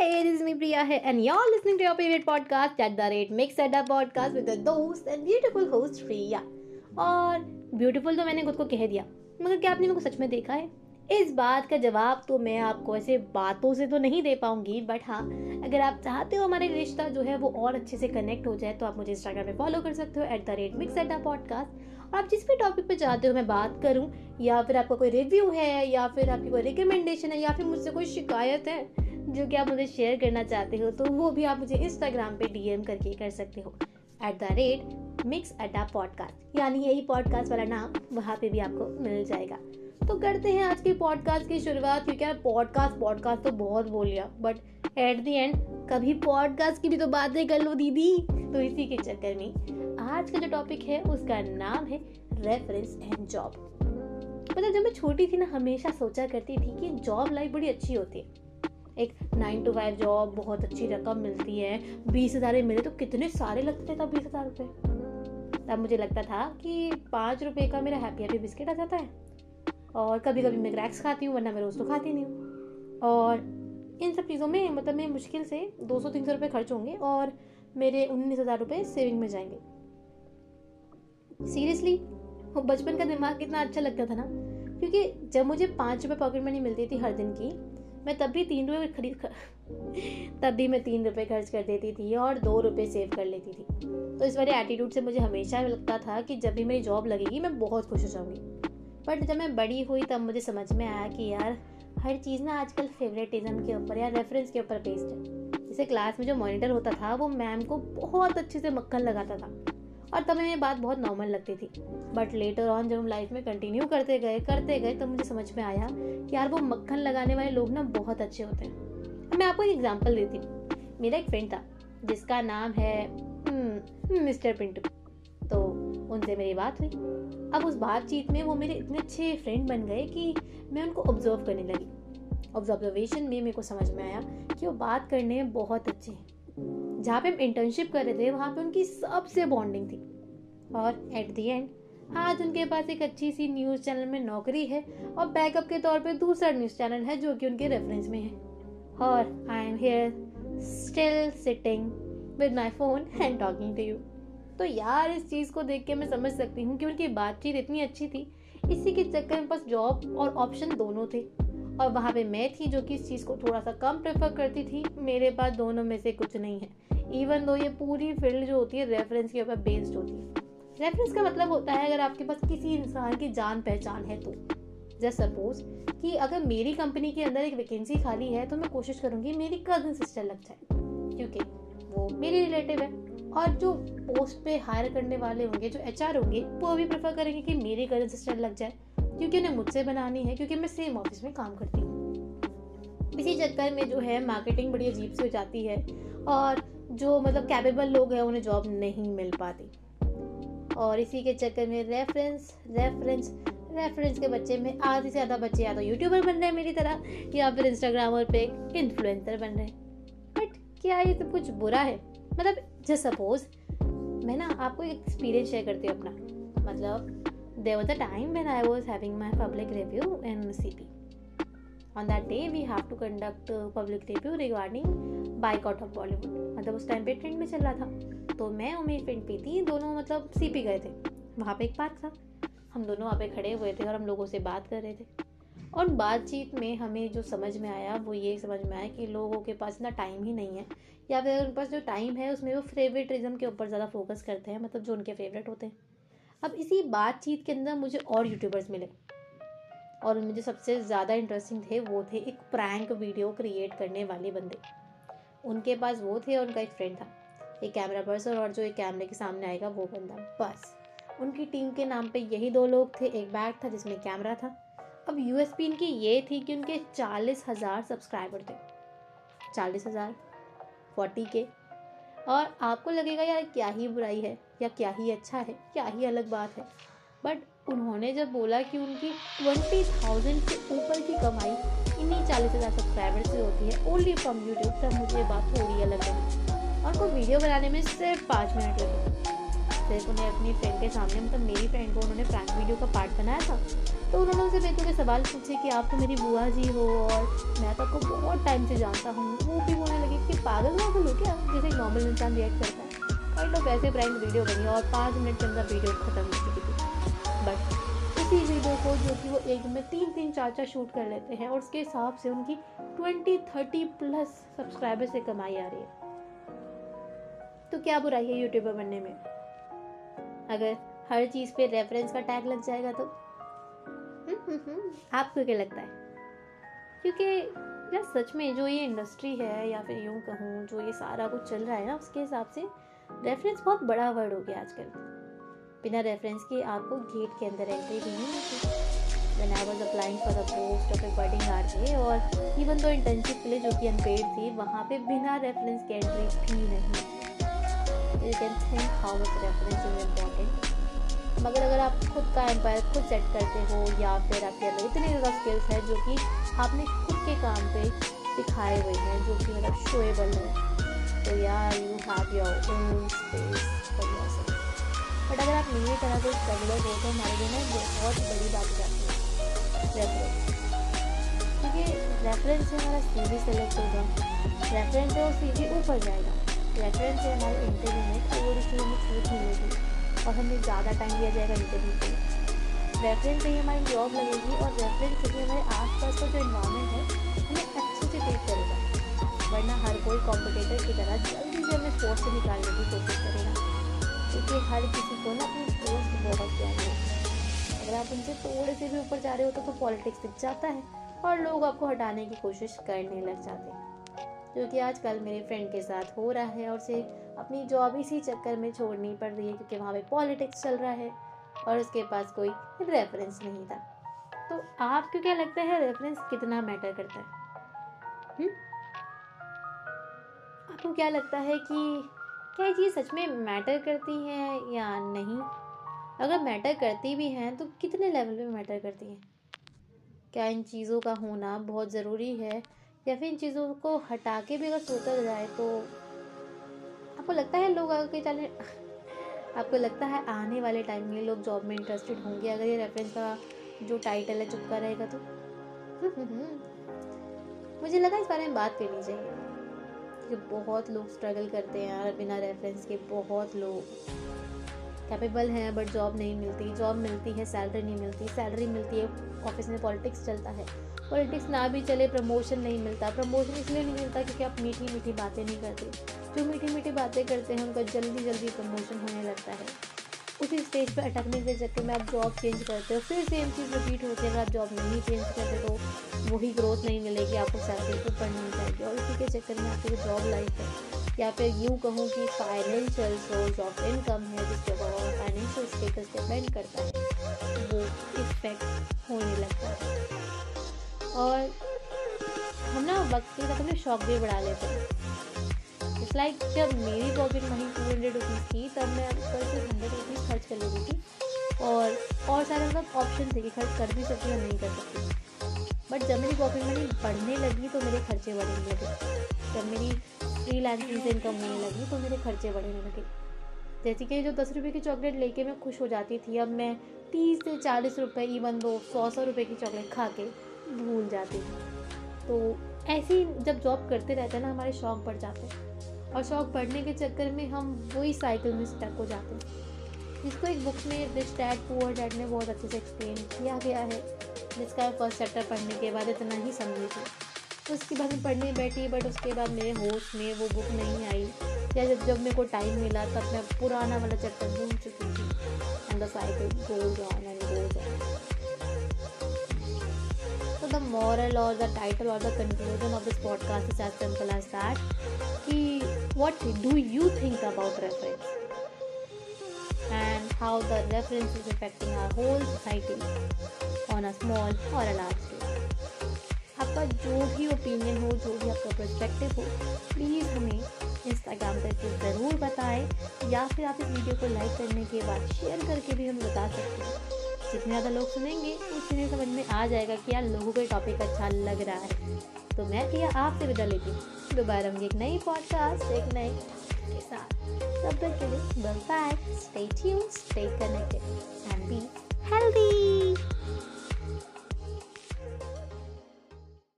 Hey, this is me Priya here, and you're listening to your favorite podcast at the rate Mix at the podcast with the dost and beautiful host Priya. और beautiful तो मैंने खुद को कह दिया मगर क्या आपने मेरे को सच में देखा है इस बात का जवाब तो मैं आपको ऐसे बातों से तो नहीं दे पाऊँगी बट हाँ अगर आप चाहते हो हमारे रिश्ता जो है वो और अच्छे से कनेक्ट हो जाए तो आप मुझे इंस्टाग्राम पे फॉलो कर सकते हो at the rate mix at the podcast और आप जिस भी टॉपिक पे चाहते हो मैं बात करूँ या फिर आपका कोई रिव्यू है या फिर आपकी कोई रिकमेंडेशन है या फिर मुझसे कोई शिकायत है जो कि आप मुझे शेयर करना चाहते हो तो वो भी आप मुझे इंस्टाग्राम पे डीएम करके कर सकते हो। At the rate mix Adda podcast यानी यही पॉडकास्ट वाला नाम वहाँ पे भी आपको मिल जाएगा। तो करते हैं आज के पॉडकास्ट की शुरुआत, क्योंकि यार पॉडकास्ट पॉडकास्ट तो बहुत बोल लिया। बट एट द एंड कभी पॉडकास्ट की भी तो बातें कर लो दीदी। तो इसी के चक्कर में आज का जो टॉपिक है, उसका नाम है रेफरेंस एंड जॉब मतलब जब मैं छोटी थी ना, हमेशा सोचा करती थी कि जॉब लाइफ बड़ी अच्छी होती है। एक नाइन टू फाइव जॉब बहुत अच्छी रकम मिलती है। बीस हज़ार मिले तो कितने सारे लगते थे तब बीस हज़ार रुपये तब मुझे लगता था कि पाँच रुपये का मेरा हैप्पी हैप्पी बिस्किट आ जाता है। और कभी कभी मैं क्रैक्स खाती हूँ, वरना मैं रोज़ तो खाती नहीं हूँ। और इन सब चीज़ों में मतलब मैं मुश्किल से दो सौ, तीन सौ रुपये खर्च होंगे और मेरे उन्नीस हज़ार रुपये सेविंग में जाएँगे। सीरियसली बचपन का दिमाग कितना अच्छा लगता था ना? क्योंकि जब मुझे पाँच रुपये पॉकेट मनी मिलती थी हर दिन की मैं तब भी तीन रुपये खरीद कर तब भी मैं तीन रुपये खर्च कर देती थी और दो रुपये सेव कर लेती थी। तो इस वाले एटीट्यूड से मुझे हमेशा लगता था कि जब भी मेरी जॉब लगेगी, मैं बहुत खुश हो जाऊँगी। बट जब मैं बड़ी हुई, तब मुझे समझ में आया कि यार, हर चीज़ ना आजकल फेवरेटिज्म के ऊपर या रेफरेंस के ऊपर बेस्ड है। जैसे क्लास में जो मॉनिटर होता था, वो मैम को बहुत अच्छे से मक्खन लगाता था। और तब ये बात बहुत नॉर्मल लगती थी। बट लेटर ऑन जब हम लाइफ में कंटिन्यू करते गए करते गए तो मुझे समझ में आया कि यार वो मक्खन लगाने वाले लोग ना बहुत अच्छे होते हैं। मैं आपको एक एग्ज़ाम्पल देती हूँ। मेरा एक फ्रेंड था जिसका नाम है मिस्टर हम्म, पिंटू। तो उनसे मेरी बात हुई। अब उस बातचीत में वो मेरे इतने अच्छे फ्रेंड बन गए कि मैं उनको ऑब्ज़र्व करने लगी। ऑब्जर्वेशन में मेरे को समझ में आया कि वो बात करने में बहुत अच्छे हैं। जहाँ पे हम इंटर्नशिप कर रहे थे वहाँ पे उनकी सबसे बॉन्डिंग थी। और एट दी एंड आज उनके पास एक अच्छी सी न्यूज़ चैनल में नौकरी है और बैकअप के तौर पे दूसरा न्यूज़ चैनल है जो कि उनके रेफरेंस में है। और I am here still sitting with my phone and talking to you तो यार, इस चीज़ को देख के मैं समझ सकती हूँ कि उनकी बातचीत इतनी अच्छी थी। इसी के चक्कर में बस जॉब और ऑप्शन दोनों थे। और वहाँ पे मैं थी जो कि इस चीज़ को थोड़ा सा कम प्रेफर करती थी। मेरे पास दोनों में से कुछ नहीं है। इवन दो ये पूरी फ़ील्ड जो होती है रेफरेंस के ऊपर बेस्ड होती है। रेफरेंस का मतलब होता है अगर आपके पास किसी इंसान की जान पहचान है तो। जस्ट सपोज़ कि अगर मेरी कंपनी के अंदर एक वैकेंसी खाली है तो मैं कोशिश करूँगी मेरी कज़न सिस्टर लग जाए। क्योंकि वो मेरी रिलेटिव है और जो पोस्ट पे हायर करने वाले होंगे, जो एचआर होंगे, वो भी प्रेफर करेंगे कि मेरी कज़न सिस्टर लग जाए। क्योंकि उन्हें मुझसे बनानी है, क्योंकि मैं सेम ऑफ़िस में काम करती हूँ। इसी चक्कर में जो है मार्केटिंग बड़ी अजीब सी हो जाती है और जो मतलब कैपेबल लोग हैं, उन्हें जॉब नहीं मिल पाती। और इसी के चक्कर में रेफरेंस रेफरेंस रेफरेंस के बच्चे में आधे से ज़्यादा बच्चे या तो यूट्यूबर बन रहे हैं मेरी तरह, या फिर इंस्टाग्रामर पे इन्फ्लुएंसर बन रहे हैं। बट क्या ये सब कुछ बुरा है? मतलब जस्ट सपोज़ मैं ना आपको एक एक्सपीरियंस शेयर करती हूँ अपना। मतलब There was a time when I was having my public review in CP. On that day, we have to conduct a public review regarding boycott of Bollywood मतलब उस टाइम पे ट्रेंड में चल रहा था। तो मैं और मेरी फ्रेंड थी दोनों मतलब सीपी गए थे। वहाँ पे एक पार्क था। हम दोनों वहाँ पे खड़े हुए थे और हम लोगों से बात कर रहे थे। और बातचीत में हमें जो समझ में आया वो ये समझ में आया कि लोगों के पास इतना टाइम ही नहीं है। या फिर उनके पास जो टाइम है उसमें वो फेवरेटिज्म के ऊपर ज़्यादा फोकस करते हैं मतलब जो उनके फेवरेट होते हैं। अब इसी बातचीत के अंदर मुझे और यूट्यूबर्स मिले। और उनमें जो सबसे ज़्यादा इंटरेस्टिंग थे, वो थे एक प्रैंक वीडियो क्रिएट करने वाले बंदे। उनके पास वो थे और उनका एक फ्रेंड था। एक कैमरा पर्सन और जो एक कैमरे के सामने आएगा, वो बंदा। बस। उनकी टीम के नाम पे यही दो लोग थे। एक बैग था जिसमें कैमरा था। अब यूएसपी इनकी ये थी कि उनके चालीस हज़ार सब्सक्राइबर थे। चालीस हज़ार? फोर्टी के और आपको लगेगा, यार, क्या ही बुराई है? या क्या ही अच्छा है? क्या ही अलग बात है? बट उन्होंने जब बोला कि उनकी ट्वेंटी थाउज़ेंड से ऊपर की कमाई इन्हीं चालीस हज़ार सब्सक्राइबर से होती है ओनली फ्रॉम यूट्यूब तब मुझे बात थोड़ी अलग लगी। और उनको वीडियो बनाने में सिर्फ़ पाँच मिनट लगे। सिर्फ़ उन्हें अपनी फ्रेंड के सामने मतलब मेरी फ्रेंड को उन्होंने प्रैंक वीडियो का पार्ट बनाया था। तो उन्होंने उनसे बेतु के सवाल पूछे कि आप तो मेरी बुआ जी हो और मैं तो आपको बहुत टाइम से जानता हूँ। वो भी बोलने लगे कि पागल वागल हो क्या? जैसे नॉर्मल इंसान रिएक्ट करता है। काइंड ऑफ़ ऐसे प्रैंक वीडियो बनी और पाँच मिनट के अंदर वीडियो खत्म हो चुकी थी। को जो कि वो एक दिन में तीन तीन, चार चार शूट कर लेते हैं और उसके हिसाब से उनकी ट्वेंटी थर्टी प्लस सब्सक्राइबर से कमाई आ रही है। तो क्या बुराई है यूट्यूबर बनने में? अगर हर चीज़ पे रेफरेंस का टैग लग जाएगा तो? आपको क्या लगता है? क्योंकि यार सच में जो ये इंडस्ट्री है या फिर यूँ कहूँ, जो ये सारा कुछ चल रहा है ना, उसके हिसाब से रेफरेंस बहुत बड़ा वर्ड हो गया आजकल। बिना रेफरेंस के आपको गेट के अंदर एंट्री भी नहीं मिलती। When I was applying for the post of a budding RJ और इवन तो इंटर्नशिप के लिए जो कि अनपेड थी, वहाँ पे बिना रेफरेंस के एंट्री भी नहीं you can think how much reference is important मगर अगर आप खुद का एम्पायर खुद सेट करते हो या फिर आपके अंदर इतने ज़्यादा स्किल्स हैं जो कि आपने खुद के काम पे दिखाए हुए हैं, जो कि मतलब शोएबल है तो यार you have your own space for yourself but अगर आप मेरी तरह से स्ट्रगलर हो तो हमारे लिए ना बहुत बड़ी बात जाती है। रेफरेंस क्योंकि रेफरेंस से हमारा सी वी सेलेक्ट होगा। रेफरेंस से वो सी वी ऊपर जाएगा। रेफरेंस से हमारे इंटरव्यू में थोड़ी सी हमें छूट मिलेगी और हमें ज़्यादा टाइम दिया जाएगा इंटरव्यू के लिए। रेफरेंस से ही हमारी जॉब लगेगी और रेफरेंस से ही हमारे आसपास का जो इन्वायरमेंट है, हमें अच्छे से ट्रीट करेगा। वरना हर कोई कॉम्पिटेटर की तरह जल्दी से हमें स्पोर्ट्स से निकालने की कोशिश करेगा। क्योंकि हर किसी को ना अपनी पोस्ट बहुत प्यारी है अगर आप उनसे थोड़े से भी ऊपर जा रहे हो तो पॉलिटिक्स दिख जाता है और लोग आपको हटाने की कोशिश करने लग जाते हैं जो कि आजकल मेरे फ्रेंड के साथ हो रहा है और उसे अपनी जॉब इसी चक्कर में छोड़नी पड़ रही है क्योंकि वहाँ पे पॉलिटिक्स चल रहा है और उसके पास कोई रेफरेंस नहीं था तो आपको क्या लगता है रेफरेंस कितना मैटर करता है हुँ? हम्म? आपको क्या लगता है कि क्या ये चीज़ सच में मैटर करती है या नहीं? अगर मैटर करती भी हैं तो कितने लेवल पे मैटर करती हैं? क्या इन चीज़ों का होना बहुत ज़रूरी है? या फिर इन चीज़ों को हटा के भी अगर सोचा जाए तो आपको लगता है लोग आगे चले आपको लगता है आने वाले टाइम में लोग जॉब में इंटरेस्टेड होंगे? अगर ये रेफरेंस का जो टाइटल है, चुपका रहेगा तो? मुझे लगा इस बारे में बात करनी चाहिए। कि बहुत लोग स्ट्रगल करते हैं यार बिना रेफरेंस के, बहुत लोग। कैपेबल हैं बट जॉब नहीं मिलती। जॉब मिलती है सैलरी नहीं मिलती। सैलरी मिलती है ऑफ़िस में पॉलिटिक्स चलता है। पॉलिटिक्स ना भी चले प्रमोशन नहीं मिलता। प्रमोशन इसलिए नहीं मिलता क्योंकि आप मीठी मीठी बातें नहीं करते। जो मीठी मीठी बातें करते हैं, उनका जल्दी जल्दी प्रमोशन होने लगता है। उसी स्टेज पर अटकने के चक्कर में आप जॉब चेंज करते हो। फिर सेम चीज़ रिपीट होती है अगर आप जॉब नहीं चेंज करते तो वही ग्रोथ नहीं मिलेगी आपको सैलरी ऊपर नहीं चाहिए और इसी के चक्कर में आपकी जॉब लाइफ है, या फिर यूँ कहूँ कि फाइनेंशियल सोर्स ऑफ़ इनकम है जिसके ऊपर फाइनेंशियल स्टेटस डिपेंड करता है, वो इफ़ेक्ट होने लगता है। और हम ना वक्त के साथ अपने शौक भी बढ़ा लेते हैं। इट्स लाइक जब मेरी pocket money two hundred rupees थी, तब मैं ऊपर से हंड्रेड रुपीज़ खर्च कर लेती थी। और और सारे मतलब ऑप्शन थे कि खर्च कर भी सकती और नहीं कर सकती बट जब मेरी पॉकेट मनी बढ़ने लगी तो मेरे खर्चे बढ़ने लगे। जब मेरी फ्री से इनकम होने लगी तो मेरे खर्चे बढ़ने लगे। जैसे कि जो दस रुपये की चॉकलेट लेके मैं खुश हो जाती थी, अब मैं तीस से चालीस रुपये इवन दो सौ सौ रुपये की चॉकलेट खा के भूल जाती थी। तो ऐसे ही जब जॉब करते रहते हैं ना, हमारे शौक बढ़ जाते हैं। और शौक बढ़ने के चक्कर में हम वही साइकिल में स्टक हो जाते हैं। जिसको एक बुक में रिच डैड पुअर डैड ने बहुत अच्छे से एक्सप्लेन किया गया है। जिसका फ़र्स्ट चैप्टर पढ़ने के बाद इतना ही समझी थी उसके बाद मैं पढ़ने बैठी बट उसके बाद मेरे होश में वो बुक नहीं आई। या जब जब मेरे को टाइम मिला, तब मैं पुराना वाला चैप्टर घूम चुकी थी। And the cycle goes on and goes on the moral और द टाइटल और the conclusion of this podcast is as simple as that कि what do you think about reference and how the reference is affecting our whole society on a small और a large scale आपका जो भी opinion हो, जो भी आपका perspective हो प्लीज़ हमें इंस्टाग्राम पर ज़रूर बताएँ या फिर आप इस वीडियो को लाइक करने के बाद शेयर करके भी हम बता सकते हैं। जितने ज़्यादा लोग सुनेंगे, उतने समझ में आ जाएगा कि यार लोगों को टॉपिक अच्छा लग रहा है। तो मैं किया आपसे विदा लेती हूँ। दोबारा होंगे एक नई पॉडकास्ट एक नए के साथ। तब तक के लिए bye stay tune stay connected and be healthy